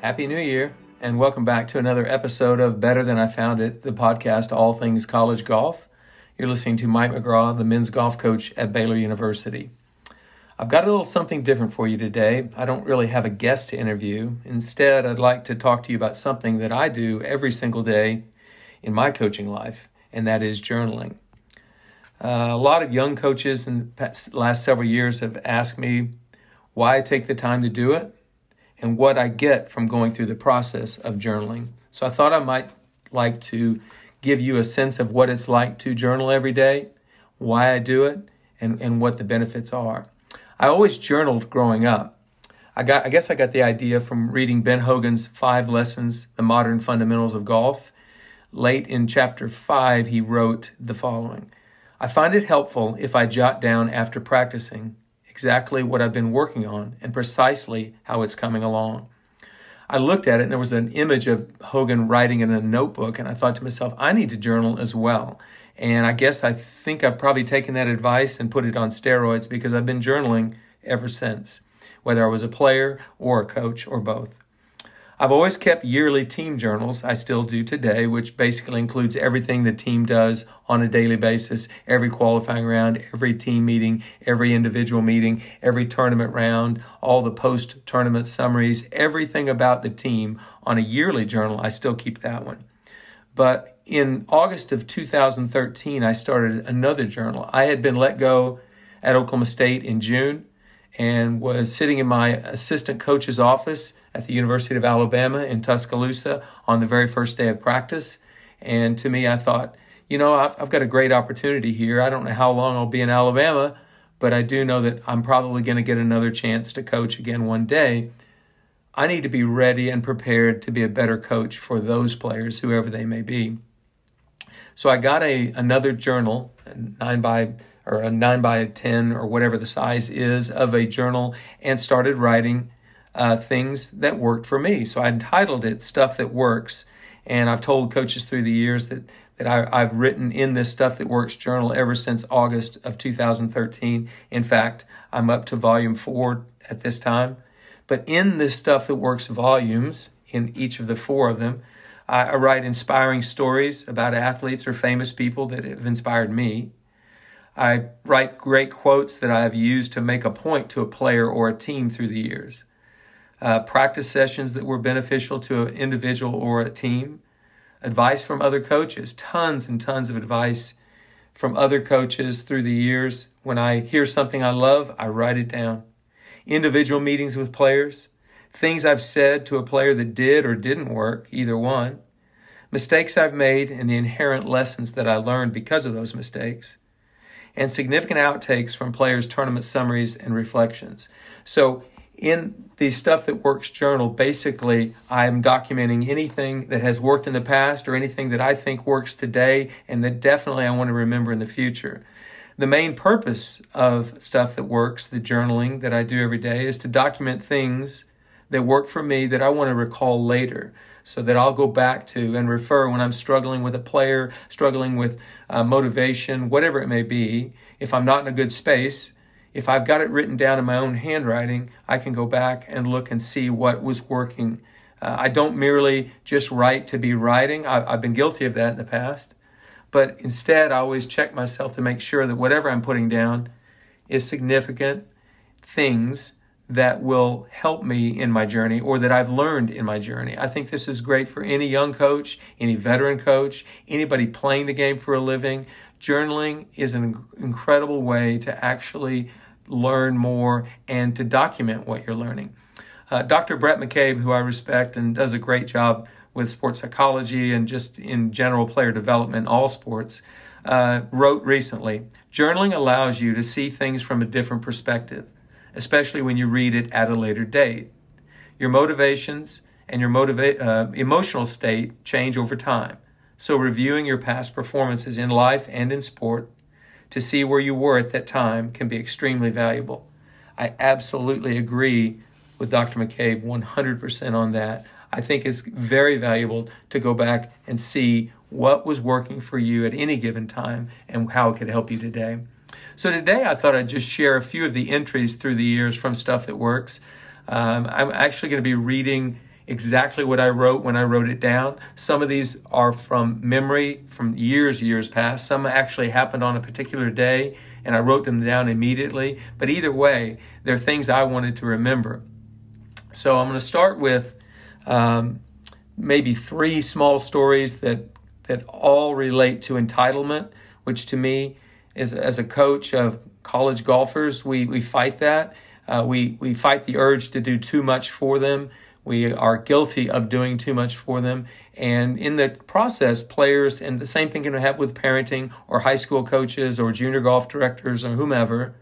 Happy New Year, and welcome back to another episode of Better Than I Found It, the podcast All Things College Golf. You're listening to Mike McGraw, the men's golf coach at Baylor University. I've got a little something different for you today. I don't really have a guest to interview. Instead, I'd like to talk to you about something that I do every single day in my coaching life, and that is journaling. Uh, a lot of young coaches in the last several years have asked me why I take the time to do it and what I get from going through the process of journaling. So I thought I might like to give you a sense of what it's like to journal every day, why I do it, and, and what the benefits are. I always journaled growing up. I got I guess I got the idea from reading Ben Hogan's Five Lessons, The Modern Fundamentals of Golf. Late in chapter 5, he wrote the following. I find it helpful if I jot down after practicing exactly what I've been working on and precisely how it's coming along. I looked at it and there was an image of Hogan writing in a notebook, and I thought to myself, I need to journal as well. And I guess I think I've probably taken that advice and put it on steroids because I've been journaling ever since, whether I was a player or a coach or both. I've always kept yearly team journals. I still do today, which basically includes everything the team does on a daily basis, every qualifying round, every team meeting, every individual meeting, every tournament round, all the post tournament summaries, everything about the team on a yearly journal. I still keep that one. But in August of 2013, I started another journal. I had been let go at Oklahoma State in June and was sitting in my assistant coach's office at the University of Alabama in Tuscaloosa on the very first day of practice. And to me, I thought, you know, I've, I've got a great opportunity here. I don't know how long I'll be in Alabama, but I do know that I'm probably going to get another chance to coach again one day. I need to be ready and prepared to be a better coach for those players, whoever they may be. So I got a another journal, nine by or a nine by ten or whatever the size is of a journal, and started writing uh, things that worked for me. So I entitled it Stuff That Works. And I've told coaches through the years that, that I, have written in this Stuff That Works journal ever since August of 2013. In fact, I'm up to volume four at this time. But in this Stuff That Works volumes, in each of the four of them, I, I write inspiring stories about athletes or famous people that have inspired me. I write great quotes that I have used to make a point to a player or a team through the years uh, practice sessions that were beneficial to an individual or a team, advice from other coaches, tons and tons of advice from other coaches through the years. When I hear something I love, I write it down. Individual meetings with players, things I've said to a player that did or didn't work, either one, mistakes I've made, and the inherent lessons that I learned because of those mistakes, and significant outtakes from players' tournament summaries and reflections. So in the stuff that works journal, basically, I'm documenting anything that has worked in the past or anything that I think works today and that definitely I want to remember in the future. The main purpose of stuff that works, the journaling that I do every day, is to document things that work for me that I want to recall later so that I'll go back to and refer when I'm struggling with a player, struggling with uh, motivation, whatever it may be. If I'm not in a good space, if I've got it written down in my own handwriting, I can go back and look and see what was working. Uh, I don't merely just write to be writing. I've, I've been guilty of that in the past. But instead, I always check myself to make sure that whatever I'm putting down is significant things that will help me in my journey or that I've learned in my journey. I think this is great for any young coach, any veteran coach, anybody playing the game for a living. Journaling is an incredible way to actually learn more and to document what you're learning. Uh, Dr. Brett McCabe, who I respect and does a great job with sports psychology and just in general player development, all sports, uh, wrote recently Journaling allows you to see things from a different perspective, especially when you read it at a later date. Your motivations and your motiva- uh, emotional state change over time. So, reviewing your past performances in life and in sport to see where you were at that time can be extremely valuable. I absolutely agree with Dr. McCabe 100% on that. I think it's very valuable to go back and see what was working for you at any given time and how it could help you today. So, today I thought I'd just share a few of the entries through the years from Stuff That Works. Um, I'm actually going to be reading exactly what I wrote when I wrote it down. Some of these are from memory from years, years past. Some actually happened on a particular day and I wrote them down immediately. But either way, they're things I wanted to remember. So I'm going to start with um, maybe three small stories that that all relate to entitlement, which to me is as a coach of college golfers, we we fight that. Uh, we we fight the urge to do too much for them. We are guilty of doing too much for them. And in the process, players, and the same thing can happen with parenting or high school coaches or junior golf directors or whomever,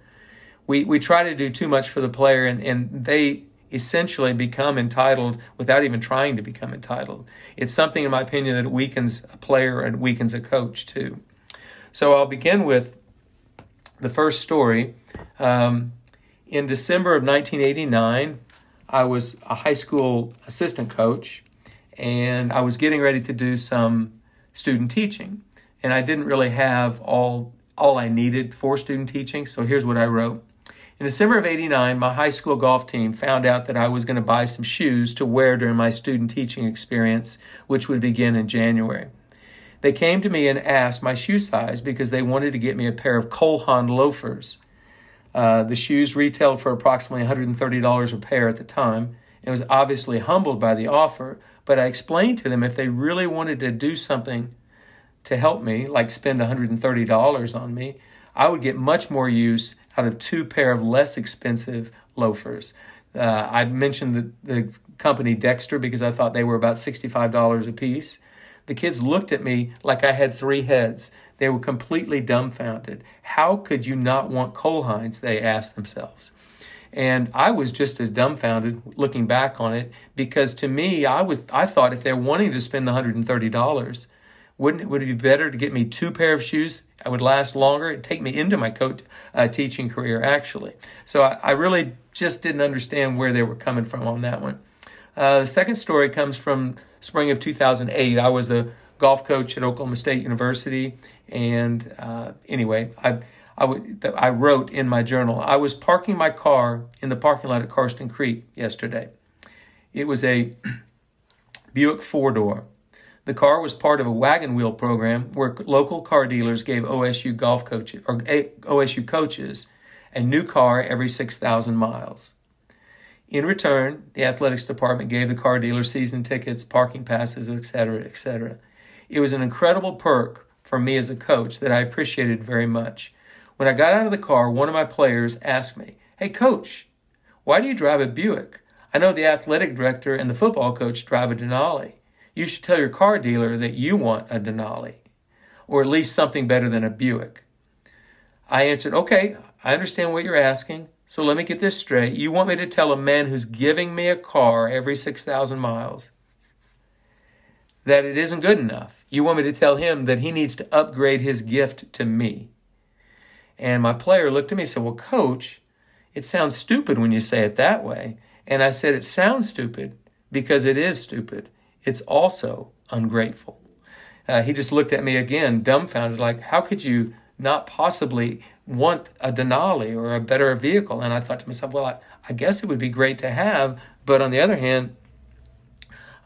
we, we try to do too much for the player and, and they essentially become entitled without even trying to become entitled. It's something, in my opinion, that weakens a player and weakens a coach too. So I'll begin with the first story. Um, in December of 1989, I was a high school assistant coach and I was getting ready to do some student teaching. And I didn't really have all all I needed for student teaching, so here's what I wrote. In December of 89, my high school golf team found out that I was going to buy some shoes to wear during my student teaching experience, which would begin in January. They came to me and asked my shoe size because they wanted to get me a pair of Cole Haan loafers. Uh, the shoes retailed for approximately $130 a pair at the time and was obviously humbled by the offer, but I explained to them if they really wanted to do something to help me, like spend $130 on me, I would get much more use out of two pair of less expensive loafers. Uh, I mentioned the, the company Dexter because I thought they were about $65 a piece. The kids looked at me like I had three heads. They were completely dumbfounded. How could you not want Cole Haans? They asked themselves. And I was just as dumbfounded looking back on it because to me, I was I thought if they're wanting to spend the hundred and thirty dollars, wouldn't it would it be better to get me two pair of shoes? I would last longer. It'd take me into my coach uh, teaching career actually. So I, I, really just didn't understand where they were coming from on that one. Uh, the second story comes from spring of 2008. I was a golf coach at Oklahoma State University, and uh, anyway, I I, w- I wrote in my journal, I was parking my car in the parking lot at Karsten Creek yesterday. It was a Buick four door. The car was part of a wagon wheel program where local car dealers gave OSU golf coaches or OSU coaches a new car every 6,000 miles. In return, the athletics department gave the car dealer season tickets, parking passes, etc., etc. It was an incredible perk for me as a coach that I appreciated very much. When I got out of the car, one of my players asked me, Hey, coach, why do you drive a Buick? I know the athletic director and the football coach drive a Denali. You should tell your car dealer that you want a Denali, or at least something better than a Buick. I answered, Okay, I understand what you're asking. So let me get this straight. You want me to tell a man who's giving me a car every 6,000 miles that it isn't good enough. You want me to tell him that he needs to upgrade his gift to me. And my player looked at me and said, Well, coach, it sounds stupid when you say it that way. And I said, It sounds stupid because it is stupid. It's also ungrateful. Uh, he just looked at me again, dumbfounded, like, How could you not possibly want a Denali or a better vehicle? And I thought to myself, Well, I, I guess it would be great to have. But on the other hand,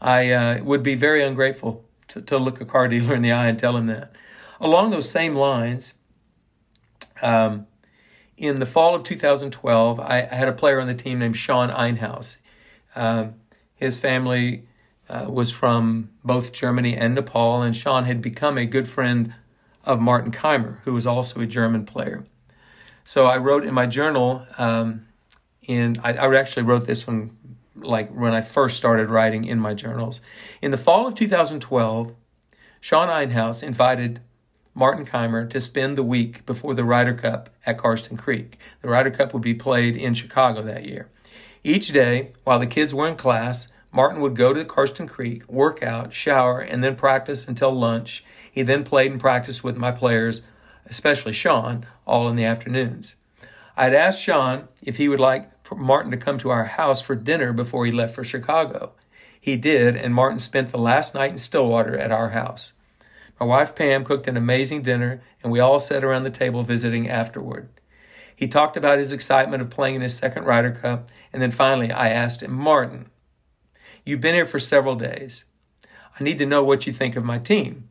I uh, would be very ungrateful to, to look a car dealer in the eye and tell him that. Along those same lines, um, in the fall of 2012, I, I, had a player on the team named Sean Einhaus. Um, his family uh, was from both Germany and Nepal, and Sean had become a good friend of Martin Kaymer, who was also a German player. So I wrote in my journal, um, in I, I actually wrote this one like when I first started writing in my journals. In the fall of 2012, Sean Einhaus invited Martin Kaymer to spend the week before the Ryder Cup at Karsten Creek. The Ryder Cup would be played in Chicago that year. Each day, while the kids were in class, Martin would go to Karsten Creek, work out, shower, and then practice until lunch. He then played and practiced with my players, especially Sean, all in the afternoons. I had asked Sean if he would like for Martin to come to our house for dinner before he left for Chicago. He did, and Martin spent the last night in Stillwater at our house. My wife Pam cooked an amazing dinner, and we all sat around the table visiting afterward. He talked about his excitement of playing in his second Ryder Cup, and then finally I asked him, Martin, You've been here for several days. I need to know what you think of my team.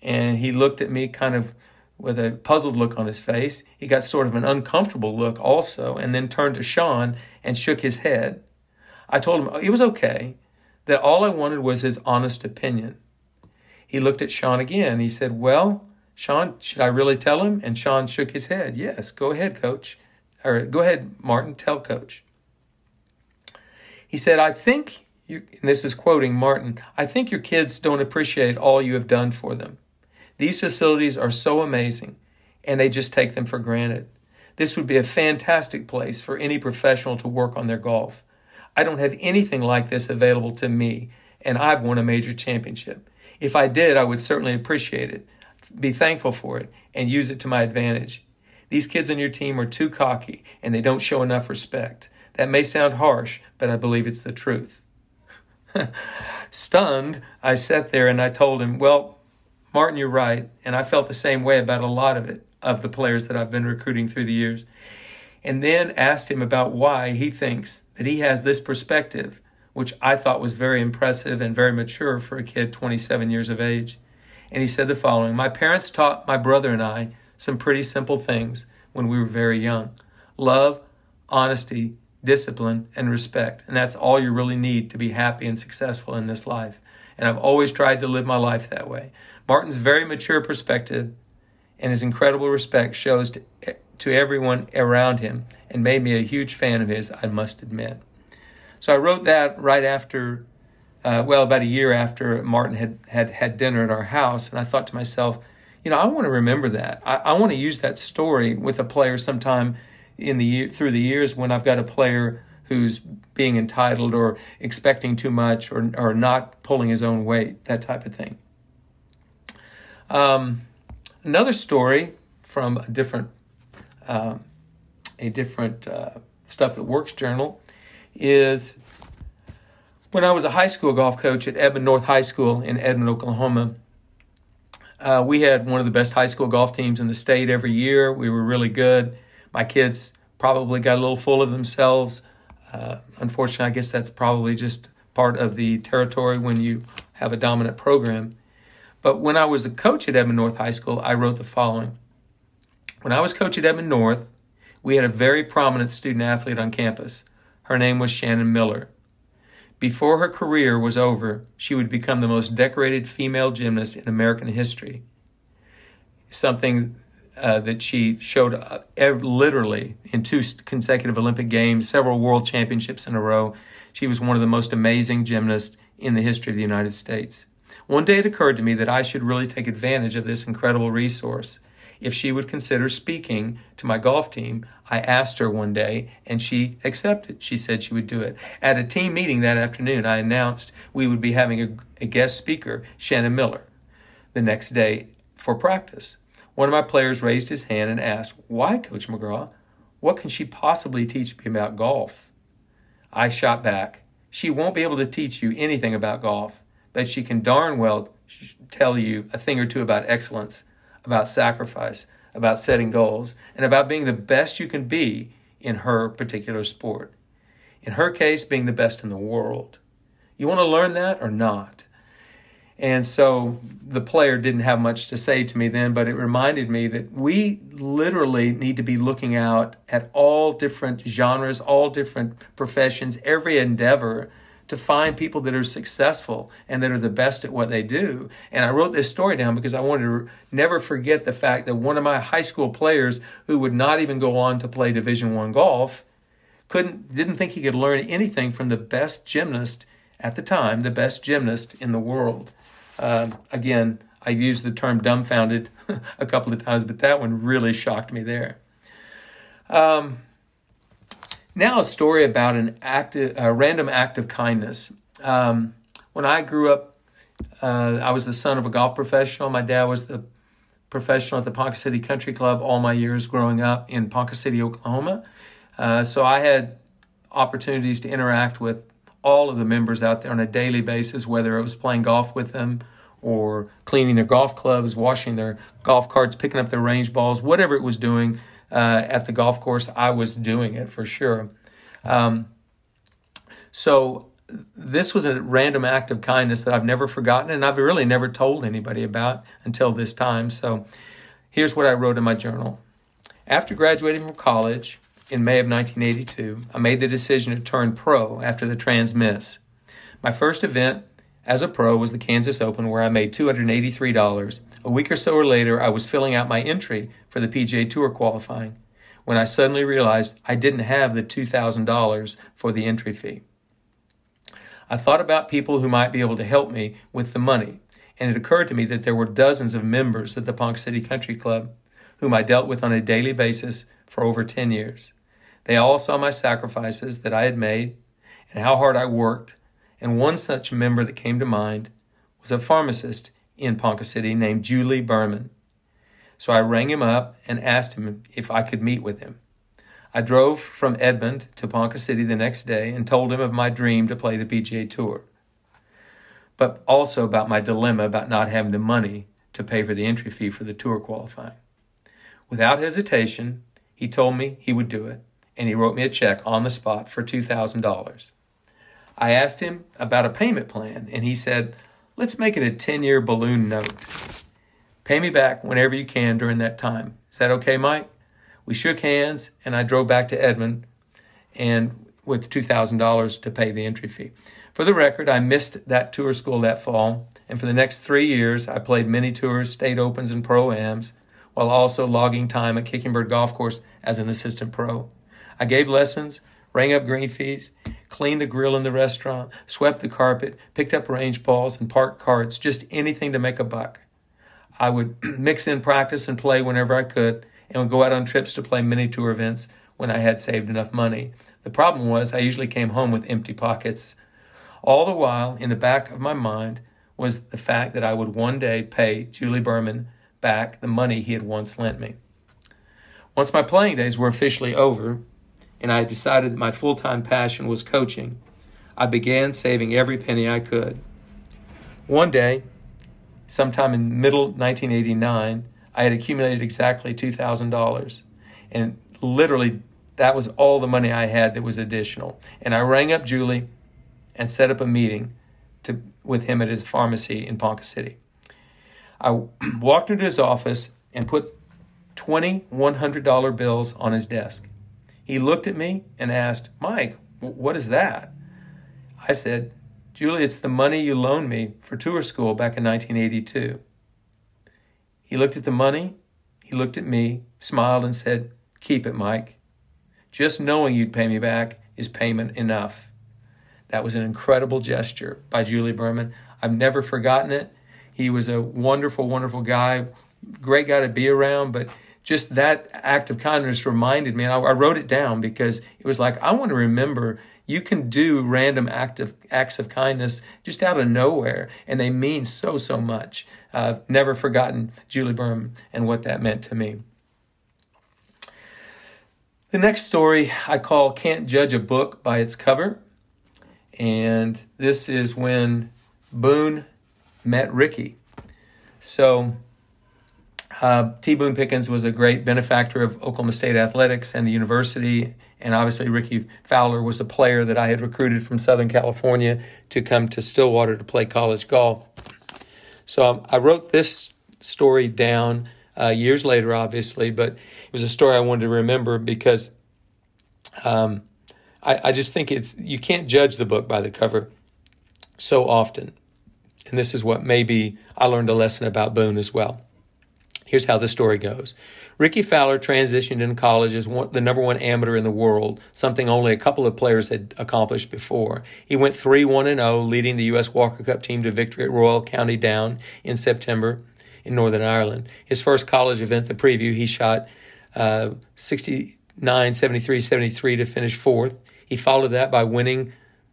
And he looked at me kind of with a puzzled look on his face. He got sort of an uncomfortable look also, and then turned to Sean and shook his head. I told him it was okay, that all I wanted was his honest opinion. He looked at Sean again. He said, Well, Sean, should I really tell him? And Sean shook his head. Yes, go ahead, coach. Or go ahead, Martin, tell coach. He said, I think, you, and this is quoting Martin, I think your kids don't appreciate all you have done for them. These facilities are so amazing, and they just take them for granted. This would be a fantastic place for any professional to work on their golf. I don't have anything like this available to me, and I've won a major championship. If I did, I would certainly appreciate it, be thankful for it, and use it to my advantage. These kids on your team are too cocky, and they don't show enough respect. That may sound harsh, but I believe it's the truth. Stunned, I sat there and I told him, Well, Martin, you're right. And I felt the same way about a lot of it, of the players that I've been recruiting through the years. And then asked him about why he thinks that he has this perspective, which I thought was very impressive and very mature for a kid 27 years of age. And he said the following My parents taught my brother and I some pretty simple things when we were very young love, honesty, discipline, and respect. And that's all you really need to be happy and successful in this life. And I've always tried to live my life that way. Martin's very mature perspective and his incredible respect shows to, to everyone around him and made me a huge fan of his, I must admit. So I wrote that right after, uh, well, about a year after Martin had, had had dinner at our house. And I thought to myself, you know, I want to remember that. I, I want to use that story with a player sometime in the year, through the years when I've got a player who's being entitled or expecting too much or, or not pulling his own weight, that type of thing. Um, another story from a different, uh, a different uh, stuff that works journal is when I was a high school golf coach at Edmond North High School in Edmond, Oklahoma. Uh, we had one of the best high school golf teams in the state every year. We were really good. My kids probably got a little full of themselves. Uh, unfortunately, I guess that's probably just part of the territory when you have a dominant program. But when I was a coach at Edmond North High School, I wrote the following. When I was coach at Edmond North, we had a very prominent student athlete on campus. Her name was Shannon Miller. Before her career was over, she would become the most decorated female gymnast in American history. Something uh, that she showed up ev- literally in two consecutive Olympic Games, several world championships in a row. She was one of the most amazing gymnasts in the history of the United States. One day it occurred to me that I should really take advantage of this incredible resource. If she would consider speaking to my golf team, I asked her one day and she accepted. She said she would do it. At a team meeting that afternoon, I announced we would be having a, a guest speaker, Shannon Miller, the next day for practice. One of my players raised his hand and asked, Why, Coach McGraw? What can she possibly teach me about golf? I shot back, She won't be able to teach you anything about golf but she can darn well tell you a thing or two about excellence, about sacrifice, about setting goals, and about being the best you can be in her particular sport. In her case, being the best in the world. You want to learn that or not? And so the player didn't have much to say to me then, but it reminded me that we literally need to be looking out at all different genres, all different professions, every endeavor to find people that are successful and that are the best at what they do. And I wrote this story down because I wanted to never forget the fact that one of my high school players who would not even go on to play Division 1 golf couldn't didn't think he could learn anything from the best gymnast at the time, the best gymnast in the world. Uh, again, I've used the term dumbfounded a couple of times, but that one really shocked me there. Um, now, a story about an act, a random act of kindness. Um, when I grew up, uh, I was the son of a golf professional. My dad was the professional at the Ponca City Country Club all my years growing up in Ponca City, Oklahoma. Uh, so I had opportunities to interact with all of the members out there on a daily basis, whether it was playing golf with them or cleaning their golf clubs, washing their golf carts, picking up their range balls, whatever it was doing uh, at the golf course, I was doing it for sure. Um, so this was a random act of kindness that I've never forgotten and I've really never told anybody about until this time. So here's what I wrote in my journal. After graduating from college in May of 1982, I made the decision to turn pro after the Trans Miss. My first event as a pro was the Kansas Open, where I made $283. A week or so later, I was filling out my entry for the PGA Tour qualifying when I suddenly realized I didn't have the $2,000 for the entry fee. I thought about people who might be able to help me with the money, and it occurred to me that there were dozens of members at the Ponca City Country Club whom I dealt with on a daily basis for over 10 years. They all saw my sacrifices that I had made and how hard I worked, and one such member that came to mind was a pharmacist in Ponca City named Julie Berman. So I rang him up and asked him if I could meet with him. I drove from Edmond to Ponca City the next day and told him of my dream to play the PGA Tour, but also about my dilemma about not having the money to pay for the entry fee for the tour qualifying. Without hesitation, he told me he would do it, and he wrote me a check on the spot for $2,000. I asked him about a payment plan, and he said, Let's make it a 10 year balloon note. Pay me back whenever you can during that time. Is that okay, Mike? We shook hands, and I drove back to Edmond and with $2,000 to pay the entry fee. For the record, I missed that tour school that fall, and for the next three years, I played mini tours, state opens, and pro ams, while also logging time at Kickingbird Golf Course as an assistant pro. I gave lessons, rang up green fees, cleaned the grill in the restaurant, swept the carpet, picked up range balls, and parked carts, just anything to make a buck. I would mix in practice and play whenever I could, and would go out on trips to play mini tour events when I had saved enough money. The problem was I usually came home with empty pockets. All the while, in the back of my mind, was the fact that I would one day pay Julie Berman back the money he had once lent me. Once my playing days were officially over, and I decided that my full time passion was coaching, I began saving every penny I could. One day, sometime in middle 1989, I had accumulated exactly $2,000. And literally, that was all the money I had that was additional. And I rang up Julie and set up a meeting to, with him at his pharmacy in Ponca City. I walked into his office and put 20 $100 bills on his desk. He looked at me and asked, Mike, what is that? I said, Julie, it's the money you loaned me for tour school back in 1982. He looked at the money, he looked at me, smiled, and said, Keep it, Mike. Just knowing you'd pay me back is payment enough. That was an incredible gesture by Julie Berman. I've never forgotten it. He was a wonderful, wonderful guy, great guy to be around, but just that act of kindness reminded me, and I, I wrote it down because it was like, I want to remember you can do random act of, acts of kindness just out of nowhere, and they mean so, so much. I've never forgotten Julie Berman and what that meant to me. The next story I call Can't Judge a Book by Its Cover. And this is when Boone met Rickie. So, uh, T. Boone Pickens was a great benefactor of Oklahoma State athletics and the university. And obviously, Rickie Fowler was a player that I had recruited from Southern California to come to Stillwater to play college golf. So um, I wrote this story down uh, years later, obviously, but it was a story I wanted to remember because um, I, I just think it's you can't judge the book by the cover so often. And this is what maybe I learned a lesson about Boone as well. Here's how the story goes. Rickie Fowler transitioned in college as one, the number one amateur in the world, something only a couple of players had accomplished before. He went 3 1 0, leading the U.S. Walker Cup team to victory at Royal County Down in September in Northern Ireland. His first college event, the preview, he shot uh, 69 73 73 to finish fourth. He followed that by winning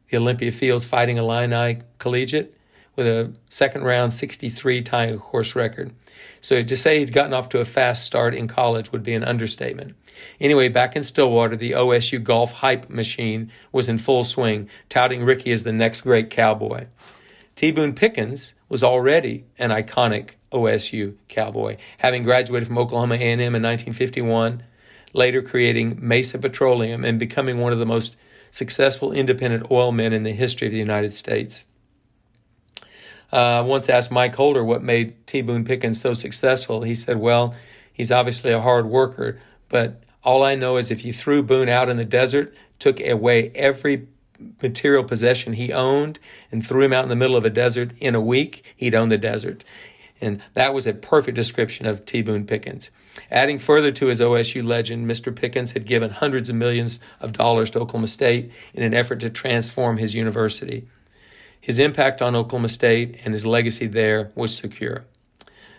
the Olympia Fields Fighting Illini Collegiate with a second round 63 tying a course record. So to say he'd gotten off to a fast start in college would be an understatement. Anyway, back in Stillwater, the OSU golf hype machine was in full swing, touting Rickie as the next great cowboy. T. Boone Pickens was already an iconic OSU cowboy, having graduated from Oklahoma A&M in 1951, later creating Mesa Petroleum and becoming one of the most successful independent oil men in the history of the United States. Uh, once asked Mike Holder what made T. Boone Pickens so successful. He said, Well, he's obviously a hard worker, but all I know is if you threw Boone out in the desert, took away every material possession he owned, and threw him out in the middle of a desert in a week, he'd own the desert. And that was a perfect description of T. Boone Pickens. Adding further to his OSU legend, Mr. Pickens had given hundreds of millions of dollars to Oklahoma State in an effort to transform his university. His impact on Oklahoma State and his legacy there was secure.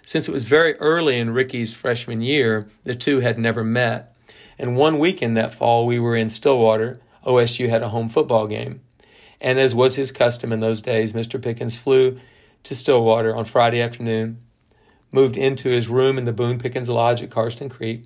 Since it was very early in Rickie's freshman year, the two had never met. And one weekend that fall, we were in Stillwater. OSU had a home football game. And as was his custom in those days, Mr. Pickens flew to Stillwater on Friday afternoon, moved into his room in the Boone Pickens Lodge at Karsten Creek,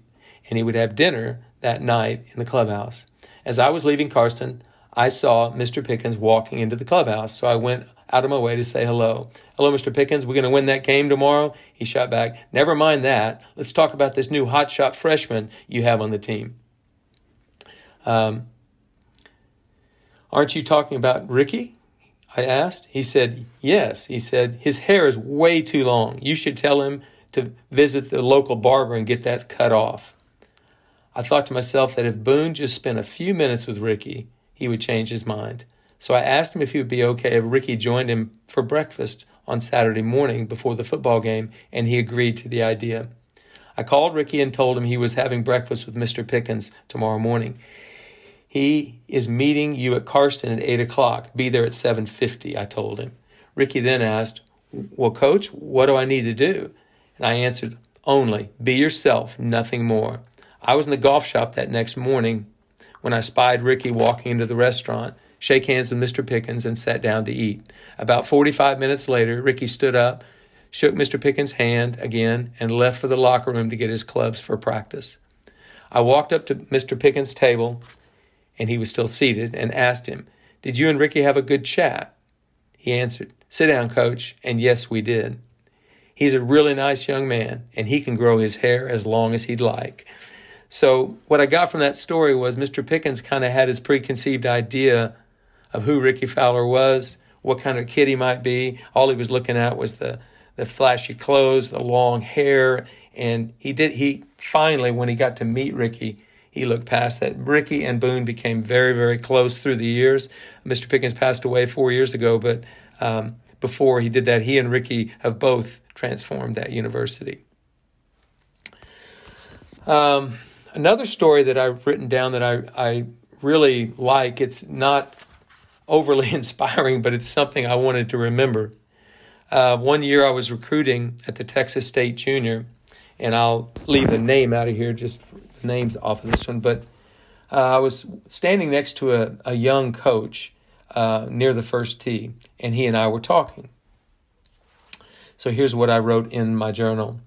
and he would have dinner that night in the clubhouse. As I was leaving Karsten, I saw Mr. Pickens walking into the clubhouse, so I went out of my way to say hello. Hello, Mr. Pickens. We're going to win that game tomorrow. He shot back, Never mind that. Let's talk about this new hotshot freshman you have on the team. Um, aren't you talking about Rickie? I asked. He said, Yes. He said, His hair is way too long. You should tell him to visit the local barber and get that cut off. I thought to myself that if Boone just spent a few minutes with Rickie, he would change his mind. So I asked him if he would be okay if Rickie joined him for breakfast on Saturday morning before the football game, and he agreed to the idea. I called Rickie and told him he was having breakfast with Mr. Pickens tomorrow morning. He is meeting you at Karsten at 8 o'clock. Be there at 7.50, I told him. Rickie then asked, well, coach, what do I need to do? And I answered, only be yourself, nothing more. I was in the golf shop that next morning when I spied Rickie walking into the restaurant shake hands with Mr. Pickens, and sat down to eat. About 45 minutes later, Rickie stood up, shook Mr. Pickens' hand again, and left for the locker room to get his clubs for practice. I walked up to Mr. Pickens' table, and he was still seated, and asked him, Did you and Rickie have a good chat? He answered, Sit down, coach, and yes, we did. He's a really nice young man, and he can grow his hair as long as he'd like. So, what I got from that story was Mr. Pickens kind of had his preconceived idea of who Rickie Fowler was, what kind of kid he might be. All he was looking at was the the flashy clothes, the long hair, and he did he finally when he got to meet Rickie, he looked past that. Rickie and Boone became very very close through the years. Mr. Pickens passed away four years ago, but um, before he did that, he and Rickie have both transformed that university. Um, another story that I've written down that I, I really like, it's not overly inspiring, but it's something I wanted to remember. Uh, one year I was recruiting at the Texas State Junior, and I'll leave the name out of here, just the names off of this one. But uh, I was standing next to a, a young coach uh, near the first tee, and he and I were talking. So here's what I wrote in my journal.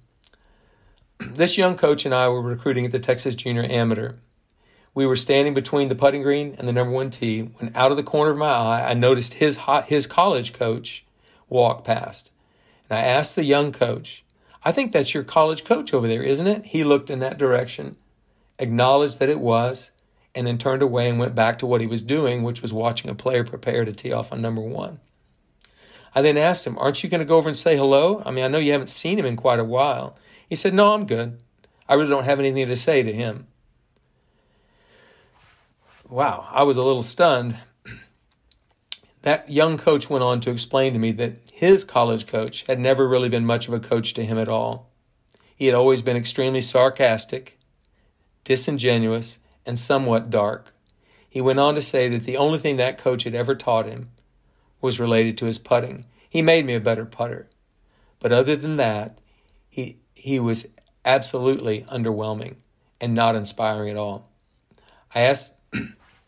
This young coach and I were recruiting at the Texas Junior Amateur. We were standing between the putting green and the number one tee when, out of the corner of my eye, I noticed his hot, his college coach walk past. And I asked the young coach, "I think that's your college coach over there, isn't it?" He looked in that direction, acknowledged that it was, and then turned away and went back to what he was doing, which was watching a player prepare to tee off on number one. I then asked him, Aren't you going to go over and say hello? I mean, I know you haven't seen him in quite a while. He said, No, I'm good. I really don't have anything to say to him wow, I was a little stunned. That young coach went on to explain to me that his college coach had never really been much of a coach to him at all. He had always been extremely sarcastic, disingenuous, and somewhat dark. He went on to say that the only thing that coach had ever taught him was related to his putting. He made me a better putter. But other than that, he, he was absolutely underwhelming and not inspiring at all. I asked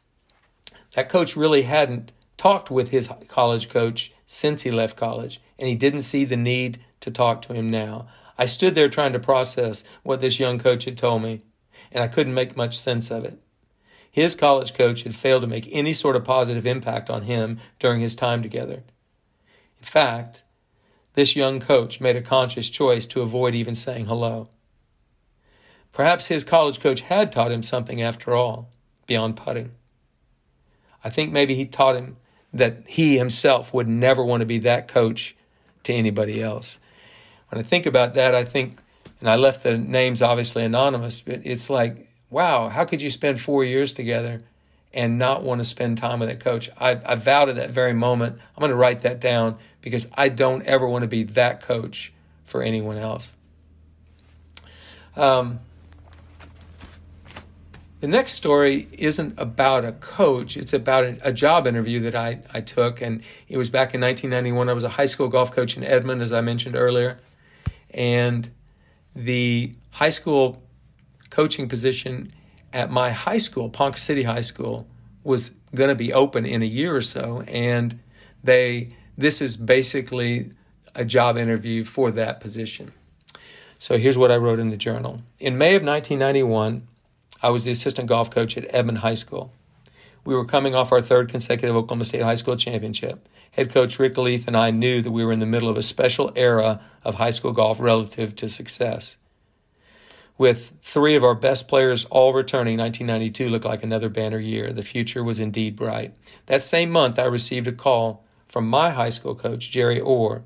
that coach really hadn't talked with his college coach since he left college, and he didn't see the need to talk to him now. I stood there trying to process what this young coach had told me, and I couldn't make much sense of it. His college coach had failed to make any sort of positive impact on him during his time together. In fact, this young coach made a conscious choice to avoid even saying hello. Perhaps his college coach had taught him something after all, beyond putting. I think maybe he taught him that he himself would never want to be that coach to anybody else. When I think about that, I think, and I left the names obviously anonymous, but it's like, wow, how could you spend four years together and not want to spend time with a coach? I, I vowed at that very moment, I'm going to write that down because I don't ever want to be that coach for anyone else. Um, the next story isn't about a coach, it's about a, a, job interview that I, I took. And it was back in 1991. I was a high school golf coach in Edmond, as I mentioned earlier. And the high school coaching position at my high school, Ponca City High School, was going to be open in a year or so. And they this is basically a job interview for that position. So here's what I wrote in the journal. In May of 1991, I was the assistant golf coach at Edmond High School. We were coming off our third consecutive Oklahoma State High School championship. Head coach Rick Leith and I knew that we were in the middle of a special era of high school golf relative to success. With three of our best players all returning, 1992 looked like another banner year. The future was indeed bright. That same month, I received a call from my high school coach, Jerry Orr,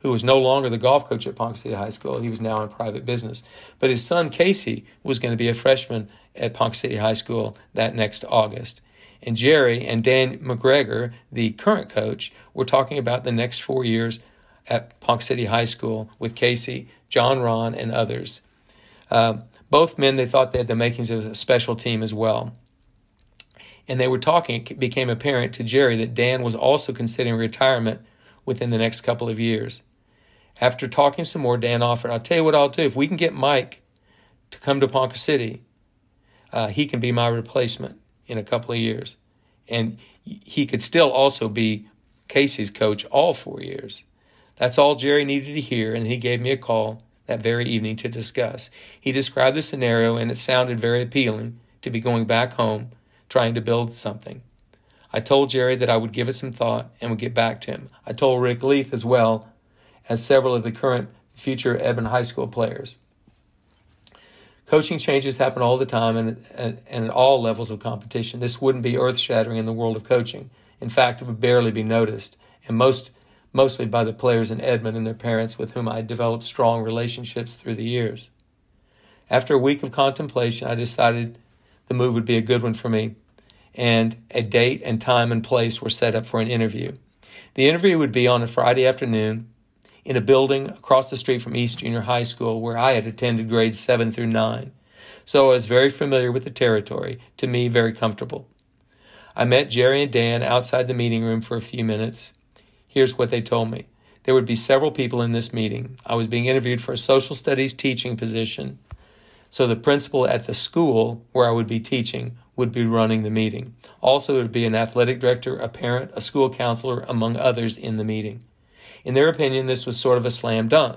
who was no longer the golf coach at Ponca City High School. He was now in private business. But his son, Casey, was going to be a freshman at Ponca City High School that next August. And Jerry and Dan McGregor, the current coach, were talking about the next four years at Ponca City High School with Casey, John Ron, and others. Uh, both men, they thought they had the makings of a special team as well. And they were talking, it became apparent to Jerry that Dan was also considering retirement within the next couple of years. After talking some more, Dan offered, I'll tell you what I'll do. If we can get Mike to come to Ponca City, uh, he can be my replacement in a couple of years. And he could still also be Casey's coach all four years. That's all Jerry needed to hear, and he gave me a call that very evening to discuss. He described the scenario, and it sounded very appealing to be going back home trying to build something. I told Jerry that I would give it some thought and would get back to him. I told Rick Leith as well as several of the current future Edmond High School players. Coaching changes happen all the time and, and, and at all levels of competition. This wouldn't be earth shattering in the world of coaching. In fact, it would barely be noticed, and most, mostly by the players in Edmond and their parents with whom I developed strong relationships through the years. After a week of contemplation, I decided the move would be a good one for me, and a date and time and place were set up for an interview. The interview would be on a Friday afternoon in a building across the street from East Junior High School where I had attended grades 7 through 9. So I was very familiar with the territory, to me, very comfortable. I met Jerry and Dan outside the meeting room for a few minutes. Here's what they told me there would be several people in this meeting. I was being interviewed for a social studies teaching position. So the principal at the school where I would be teaching would be running the meeting. Also, there would be an athletic director, a parent, a school counselor, among others in the meeting. In their opinion, this was sort of a slam dunk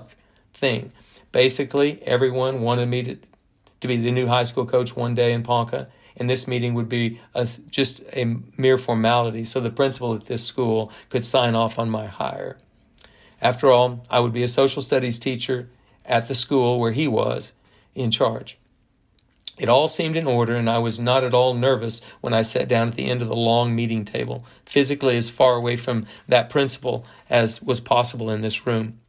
thing. Basically, everyone wanted me to, to be the new high school coach one day in Ponca, and this meeting would be a, just a mere formality so the principal at this school could sign off on my hire. After all, I would be a social studies teacher at the school where he was in charge. It all seemed in order, and I was not at all nervous when I sat down at the end of the long meeting table, physically as far away from that principal as was possible in this room.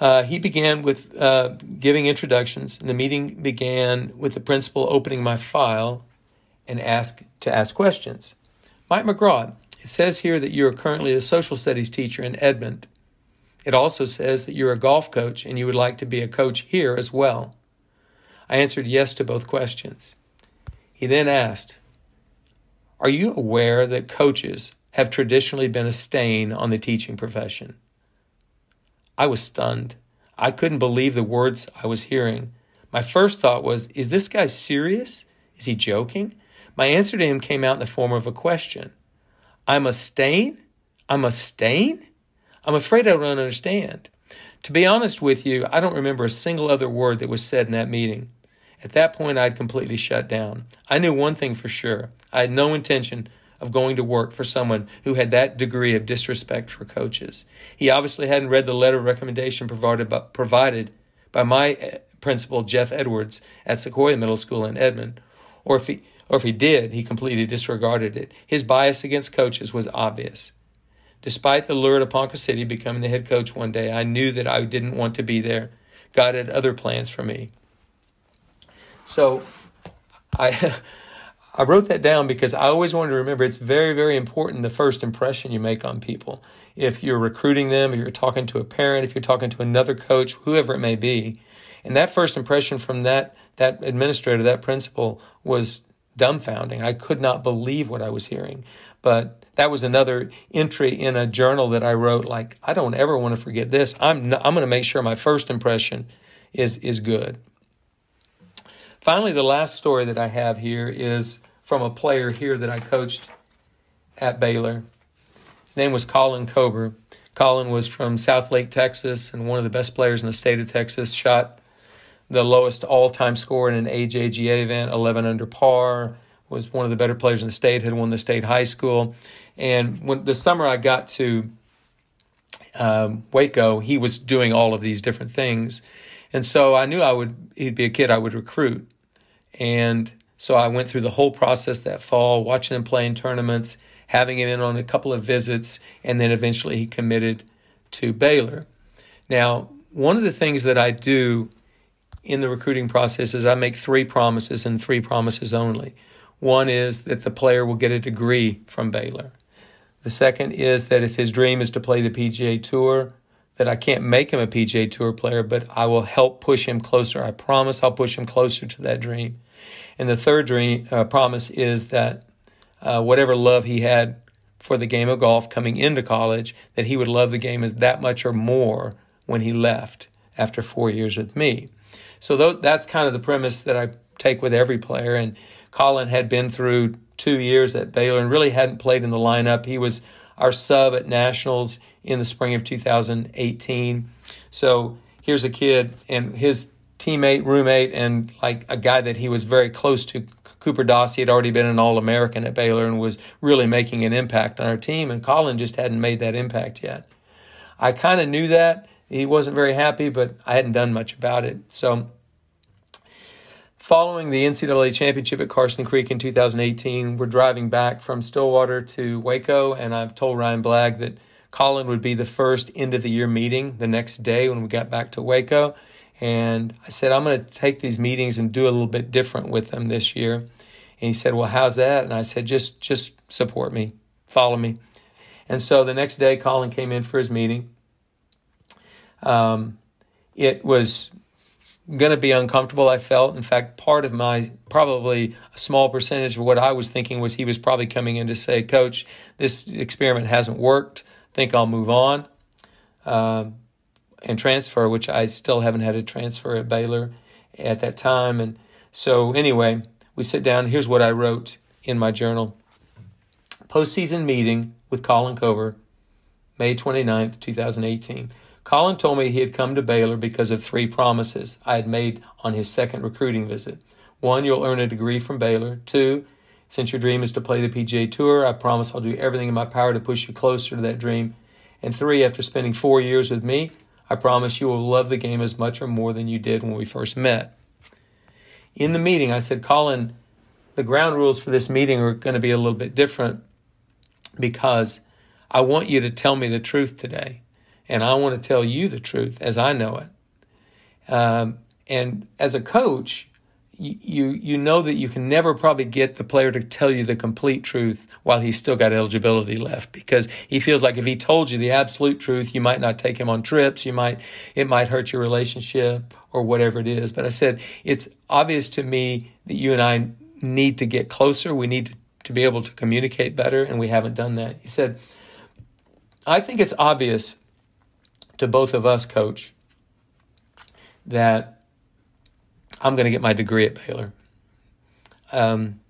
Uh, he began with uh, giving introductions, and the meeting began with the principal opening my file and ask to ask questions. Mike McGraw, it says here that you are currently a social studies teacher in Edmond. It also says that you're a golf coach and you would like to be a coach here as well. I answered yes to both questions. He then asked, Are you aware that coaches have traditionally been a stain on the teaching profession? I was stunned. I couldn't believe the words I was hearing. My first thought was, Is this guy serious? Is he joking? My answer to him came out in the form of a question. I'm a stain? I'm a stain? I'm afraid I don't understand. To be honest with you, I don't remember a single other word that was said in that meeting. At that point, I'd completely shut down. I knew one thing for sure I had no intention of going to work for someone who had that degree of disrespect for coaches. He obviously hadn't read the letter of recommendation provided by, provided by my eh, principal, Jeff Edwards, at Sequoia Middle School in Edmond, or if he, or if he did, he completely disregarded it. His bias against coaches was obvious. Despite the lure to Ponca City becoming the head coach one day, I knew that I didn't want to be there. God had other plans for me. So I I wrote that down because I always wanted to remember it's very, very important the first impression you make on people. If you're recruiting them, if you're talking to a parent, if you're talking to another coach, whoever it may be. And that first impression from that that administrator, that principal was dumbfounding. I could not believe what I was hearing. But that was another entry in a journal that I wrote. Like, I don't ever want to forget this. I'm, I'm going to make sure my first impression is, is good. Finally, the last story that I have here is from a player here that I coached at Baylor. His name was Colin Kober. Colin was from Southlake, Texas, and one of the best players in the state of Texas. Shot the lowest all time score in an AJGA event, 11 under par. Was one of the better players in the state, had won the state high school. And when the summer I got to um, Waco, he was doing all of these different things. And so I knew I would, he'd be a kid I would recruit. And so I went through the whole process that fall, watching him play in tournaments, having him in on a couple of visits, and then eventually he committed to Baylor. Now, one of the things that I do in the recruiting process is I make three promises and three promises only. One is that the player will get a degree from Baylor. The second is that if his dream is to play the PGA Tour, that I can't make him a PGA Tour player, but I will help push him closer. I promise I'll push him closer to that dream. And the third dream uh, promise is that uh, whatever love he had for the game of golf coming into college, that he would love the game as that much or more when he left after four years with me. So th- that's kind of the premise that I take with every player. And Colin had been through two years at Baylor and really hadn't played in the lineup. He was our sub at Nationals in the spring of 2018. So here's a kid, and his teammate, roommate, and like a guy that he was very close to. Cooper Dossey, he had already been an All American at Baylor and was really making an impact on our team, and Colin just hadn't made that impact yet. I kind of knew that. He wasn't very happy, but I hadn't done much about it. So Following the NCAA championship at Karsten Creek in 2018, we're driving back from Stillwater to Waco, and I've told Ryan Blagg that Colin would be the first end of the year meeting the next day when we got back to Waco. And I said, I'm going to take these meetings and do a little bit different with them this year. And he said, Well, how's that? And I said, Just just support me, follow me. And so the next day, Colin came in for his meeting. Um, it was going to be uncomfortable, I felt. In fact, part of my, probably a small percentage of what I was thinking was he was probably coming in to say, Coach, this experiment hasn't worked. I think I'll move on um, and transfer, which I still haven't had a transfer at Baylor at that time. And so, anyway, we sit down. Here's what I wrote in my journal Postseason meeting with Colin Kober, May 29th, 2018. Colin told me he had come to Baylor because of three promises I had made on his second recruiting visit. One, you'll earn a degree from Baylor. Two, since your dream is to play the PGA Tour, I promise I'll do everything in my power to push you closer to that dream. And three, after spending four years with me, I promise you will love the game as much or more than you did when we first met. In the meeting, I said, Colin, the ground rules for this meeting are going to be a little bit different because I want you to tell me the truth today and I want to tell you the truth as I know it. Um, and as a coach, you, you know that you can never probably get the player to tell you the complete truth while he's still got eligibility left because he feels like if he told you the absolute truth, you might not take him on trips, you might it might hurt your relationship or whatever it is. But I said it's obvious to me that you and I need to get closer. We need to, to be able to communicate better, and we haven't done that. He said, I think it's obvious to both of us, coach, that I'm going to get my degree at Baylor. Um,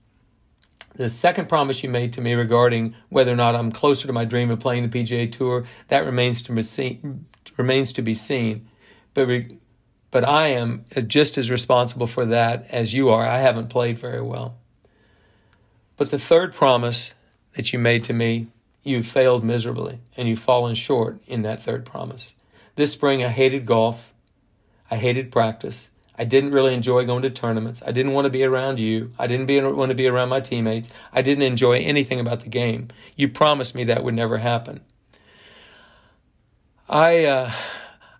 the second promise you made to me regarding whether or not I'm closer to my dream of playing the PGA Tour, that remains to be seen. Remains to be seen, but re, but I am just as responsible for that as you are. I haven't played very well. But the third promise that you made to me you've failed miserably and you've fallen short in that third promise. This spring, I hated golf. I hated practice. I didn't really enjoy going to tournaments. I didn't want to be around you. I didn't be, want to be around my teammates. I didn't enjoy anything about the game. You promised me that would never happen. I uh,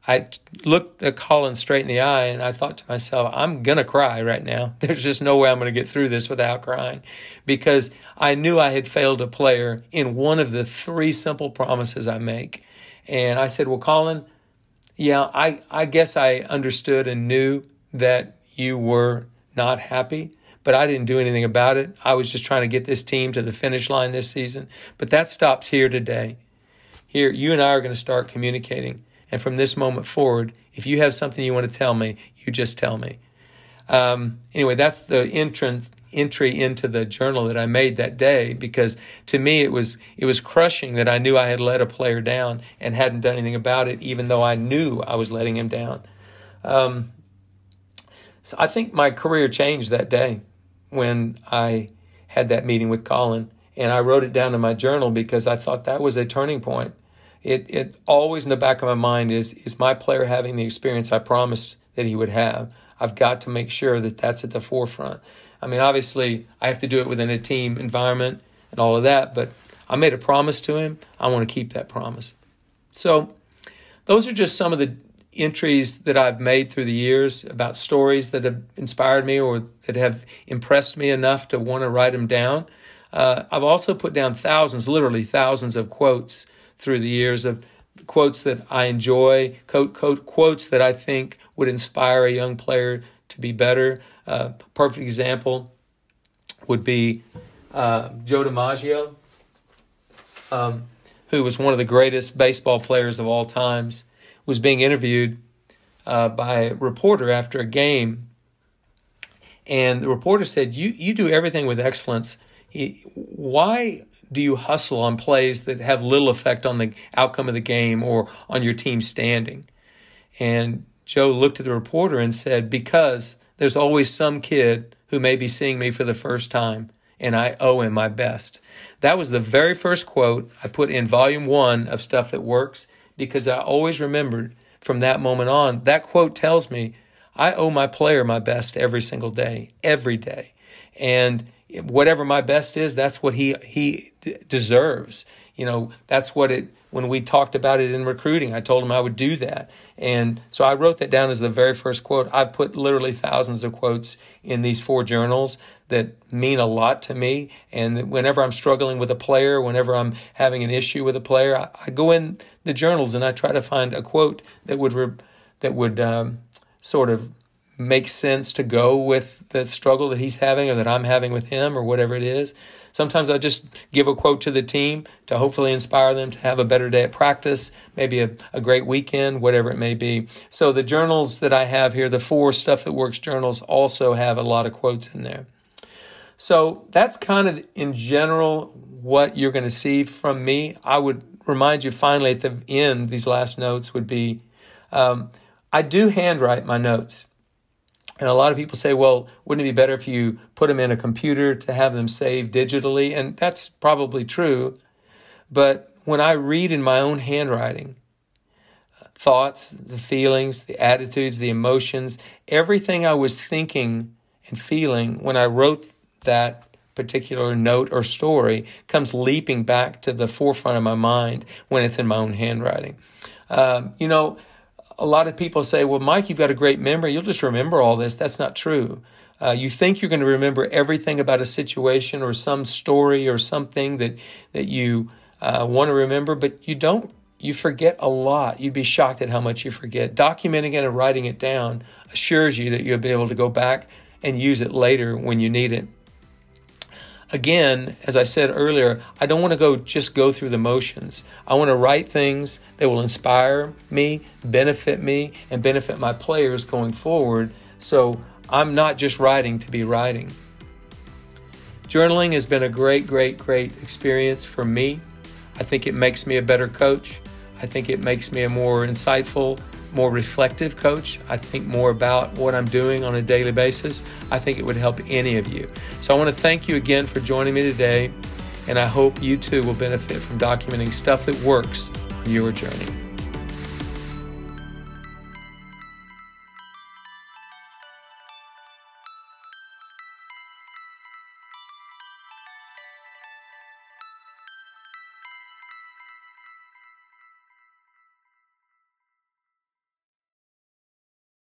I looked at Colin straight in the eye and I thought to myself, I'm going to cry right now. There's just no way I'm going to get through this without crying because I knew I had failed a player in one of the three simple promises I make. And I said, Well, Colin, yeah, I, I guess I understood and knew that you were not happy, but I didn't do anything about it. I was just trying to get this team to the finish line this season. But that stops here today. Here, you and I are going to start communicating. And from this moment forward, if you have something you want to tell me, you just tell me. Um, anyway, that's the entrance entry into the journal that I made that day because to me it was it was crushing that I knew I had let a player down and hadn't done anything about it, even though I knew I was letting him down. Um, so I think my career changed that day when I had that meeting with Colin, and I wrote it down in my journal because I thought that was a turning point it, it always in the back of my mind is is my player having the experience I promised that he would have. I've got to make sure that that's at the forefront. I mean, obviously, I have to do it within a team environment and all of that, but I made a promise to him. I want to keep that promise. So, those are just some of the entries that I've made through the years about stories that have inspired me or that have impressed me enough to want to write them down. Uh, I've also put down thousands, literally thousands of quotes through the years of quotes that I enjoy, quote, quote, quotes that I think would inspire a young player to be better. Uh, perfect example would be uh, Joe DiMaggio, um, who was one of the greatest baseball players of all times, was being interviewed uh, by a reporter after a game. And the reporter said, "You you do everything with excellence. Why do you hustle on plays that have little effect on the outcome of the game or on your team standing? And Joe looked at the reporter and said, Because there's always some kid who may be seeing me for the first time, and I owe him my best. That was the very first quote I put in volume one of Stuff That Works because I always remembered from that moment on. That quote tells me I owe my player my best every single day, every day. And whatever my best is, that's what he he deserves. You know, that's what it. When we talked about it in recruiting, I told him I would do that, and so I wrote that down as the very first quote. I've put literally thousands of quotes in these four journals that mean a lot to me. And whenever I'm struggling with a player, whenever I'm having an issue with a player, I, I go in the journals and I try to find a quote that would re, that would um, sort of makes sense to go with the struggle that he's having or that I'm having with him or whatever it is. Sometimes I just give a quote to the team to hopefully inspire them to have a better day at practice, maybe a, a great weekend, whatever it may be. So the journals that I have here, the four Stuff That Works journals, also have a lot of quotes in there. So that's kind of in general what you're going to see from me. I would remind you finally at the end, these last notes would be um, I do handwrite my notes. And a lot of people say, well, wouldn't it be better if you put them in a computer to have them saved digitally? And that's probably true. But when I read in my own handwriting, thoughts, the feelings, the attitudes, the emotions, everything I was thinking and feeling when I wrote that particular note or story comes leaping back to the forefront of my mind when it's in my own handwriting. Um, you know, a lot of people say, well, Mike, you've got a great memory. You'll just remember all this. That's not true. Uh, you think you're going to remember everything about a situation or some story or something that, that you uh, want to remember, but you don't. You forget a lot. You'd be shocked at how much you forget. Documenting it and writing it down assures you that you'll be able to go back and use it later when you need it again, as I said earlier, I don't want to go just go through the motions. I want to write things that will inspire me, benefit me, and benefit my players going forward. So I'm not just writing to be writing. Journaling has been a great, great, great experience for me. I think it makes me a better coach. I think it makes me a more insightful more reflective coach. I think more about what I'm doing on a daily basis. I think it would help any of you. So I want to thank you again for joining me today, and I hope you too will benefit from documenting stuff that works in your journey.